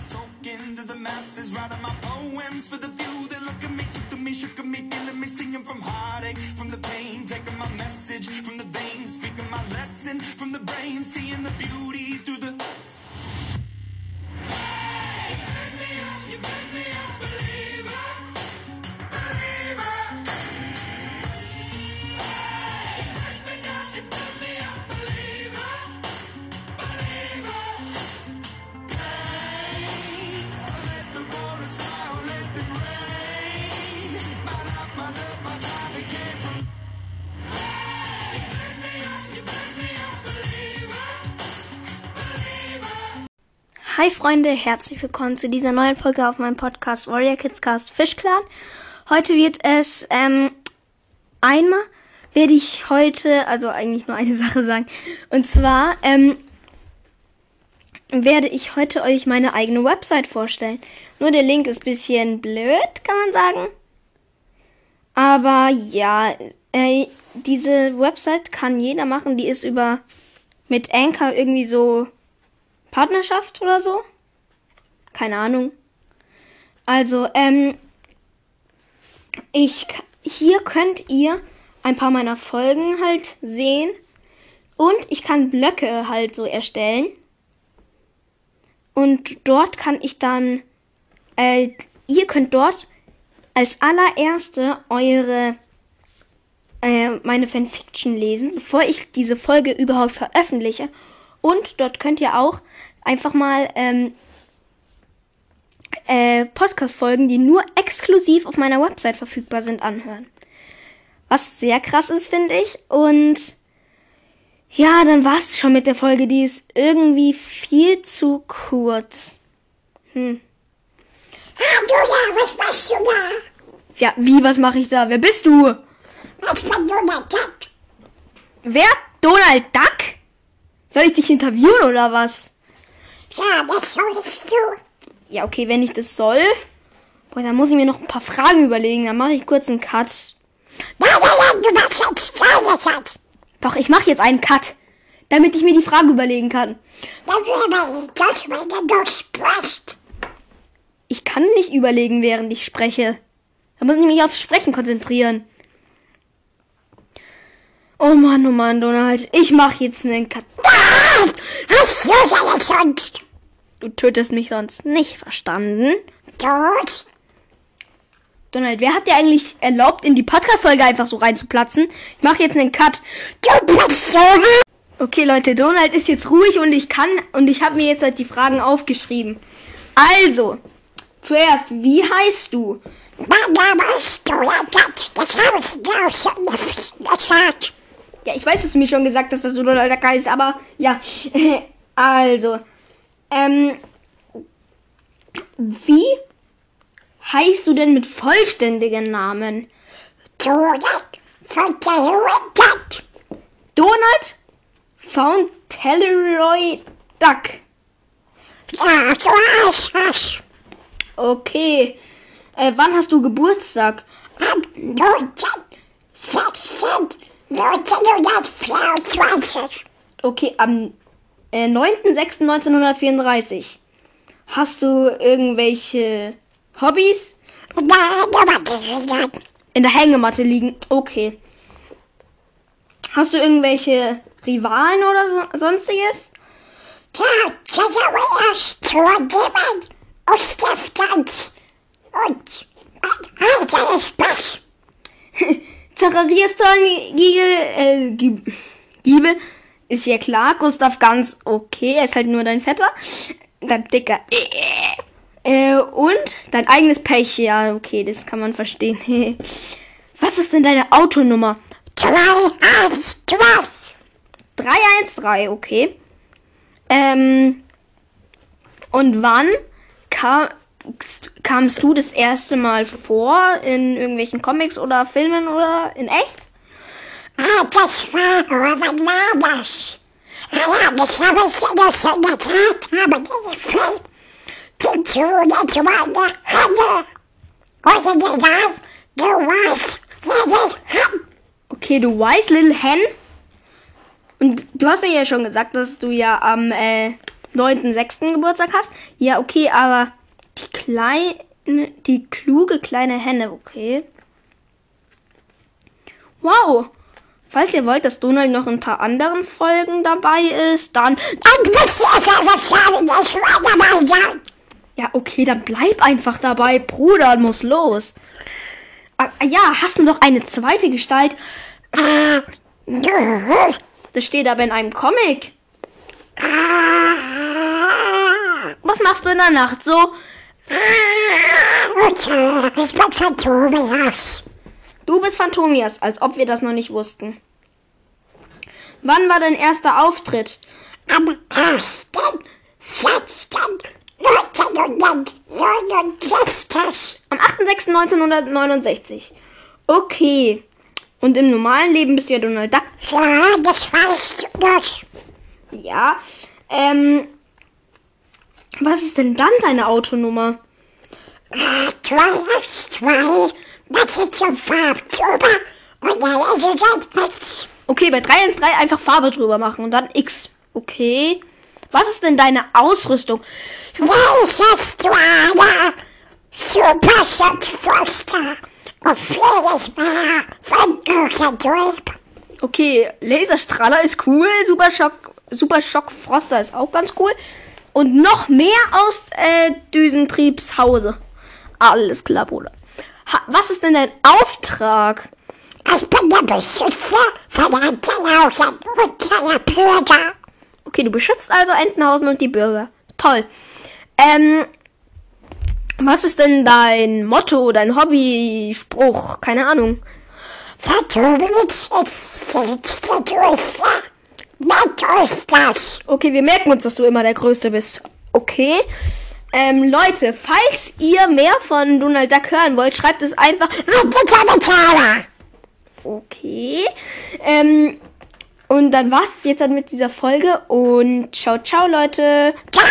I soak into the masses, writing my poems for the few that look at me, took to me, shook at me, feeling me, singing from heartache, from the pain, Hi Freunde, herzlich willkommen zu dieser neuen Folge auf meinem Podcast Warrior Kids Cast Fish. Heute wird es ähm, einmal werde ich heute, also eigentlich nur eine Sache sagen, und zwar ähm, werde ich heute euch meine eigene Website vorstellen. Nur der Link ist bisschen blöd, kann man sagen. Aber ja, äh, diese Website kann jeder machen. Die ist über mit Anchor irgendwie so Partnerschaft oder so. Keine Ahnung. Also, ähm, ich, hier könnt ihr ein paar meiner Folgen halt sehen. Und ich kann Blöcke halt so erstellen. Und dort kann ich dann, äh, ihr könnt dort als allererste eure, äh, meine Fanfiction lesen, bevor ich diese Folge überhaupt veröffentliche. Und dort könnt ihr auch einfach mal ähm, äh, Podcast-Folgen, die nur exklusiv auf meiner Website verfügbar sind, anhören. Was sehr krass ist, finde ich. Und ja, dann war's schon mit der Folge. Die ist irgendwie viel zu kurz. Hm. Hallo, was machst du da? Ja, wie, was mache ich da? Wer bist du? Ich bin Donald Duck. Wer? Donald Duck? Soll ich dich interviewen oder was? Ja, das sollst du. Ja, okay, wenn ich das soll. Boah, dann muss ich mir noch ein paar Fragen überlegen. Dann mache ich kurz einen Cut. Ja, ja, ja, du machst jetzt keine. Doch, ich mache jetzt einen Cut. Damit ich mir die Frage überlegen kann. Ich kann nicht überlegen, während ich spreche. Da muss ich mich aufs Sprechen konzentrieren. Oh Mann, oh Mann, Donald. Ich mache jetzt einen Cut. Ah? Du tötest mich sonst nicht, verstanden? Tot? Donald, wer hat dir eigentlich erlaubt, in die Podcast-Folge einfach so reinzuplatzen? Ich mache jetzt einen Cut. Du so... Okay, Leute, Donald ist jetzt ruhig und ich kann und ich habe mir jetzt halt die Fragen aufgeschrieben. Also, zuerst, wie heißt du? Mein Name ist Donald. Das habe ich dir schon gesagt. Ja, ich weiß, dass du mir schon gesagt hast, dass du Donald Duck heißt, aber ja. Also, ähm, wie heißt du denn mit vollständigen Namen? Donald von Donald Donald Fauntleroy Duck. Ja, so heißt es. Okay. Äh, wann hast du Geburtstag? Am 1916 1924. Okay, am äh, 9.6.1934. Hast du irgendwelche Hobbys? Nein, aber geredet. In der Hängematte liegen. Okay. Hast du irgendwelche Rivalen oder so, sonstiges? Ja, zuerst zugeben und Stiftens. Und mein Alter ist Bass. Zacharias Giegel, äh, Gieb- Giebel, ist ja klar. Gustav Ganz, okay, er ist halt nur dein Vetter. Dein Dicker. Äh, und dein eigenes Pech, ja, okay, das kann man verstehen. Was ist denn deine Autonummer? 212. 313, okay. Ähm, und wann kam, kamst du das erste Mal vor in irgendwelchen Comics oder Filmen oder in echt? Ah, das war, wann war das? Ah ja, das habe ich das in der Tat, aber der Film. Kennst du das meine Hanne? Oder der Name? Du weißt, den hat. Okay, du weißt, Little Hen. Und du hast mir ja schon gesagt, dass du ja am äh, 9.6. Geburtstag hast. Ja, okay, aber die kleine, die kluge kleine Henne, okay. Wow. Falls ihr wollt, dass Donald noch in ein paar anderen Folgen dabei ist, dann. Ja, okay, dann bleib einfach dabei, Bruder, muss los. Ah, ja, hast du noch eine zweite Gestalt? Das steht aber in einem Comic. Was machst du in der Nacht so? Okay, ich bin von Tobias. Du bist Phantomias, als ob wir das noch nicht wussten. Wann war dein erster Auftritt? Am 1.6.1969. Am 8.6.1969. Okay. Und im normalen Leben bist du ja Donald Duck. Ja, das weißt du nicht. Ja. Ähm. Was ist denn dann deine Autonummer? 2 auf 2, Mathe zum Farbtuber und dann ist es ein X. Okay, bei 313 einfach Farbe drüber machen und dann X. Okay. Was ist denn deine Ausrüstung? Okay, Laserstrahler ist cool. Super Schock, Super Schock Froster ist auch ganz cool. Und noch mehr aus äh, Düsentriebshause. Alles klar, Bruder. Ha, was ist denn dein Auftrag? Ich bin der Beschützer von Entenhausen und der Bürger. Okay, du beschützt also Entenhausen und die Bürger. Toll. Ähm, was ist denn dein Motto, dein Hobby, Spruch? Keine Ahnung. Vertobelt ist der Größte. Merkt euch das. Okay, wir merken uns, dass du immer der Größte bist. Okay. Ähm, Leute, falls ihr mehr von Donald Duck hören wollt, schreibt es einfach. Okay. Ähm, und dann war's jetzt dann mit dieser Folge und ciao, ciao, Leute. Ciao.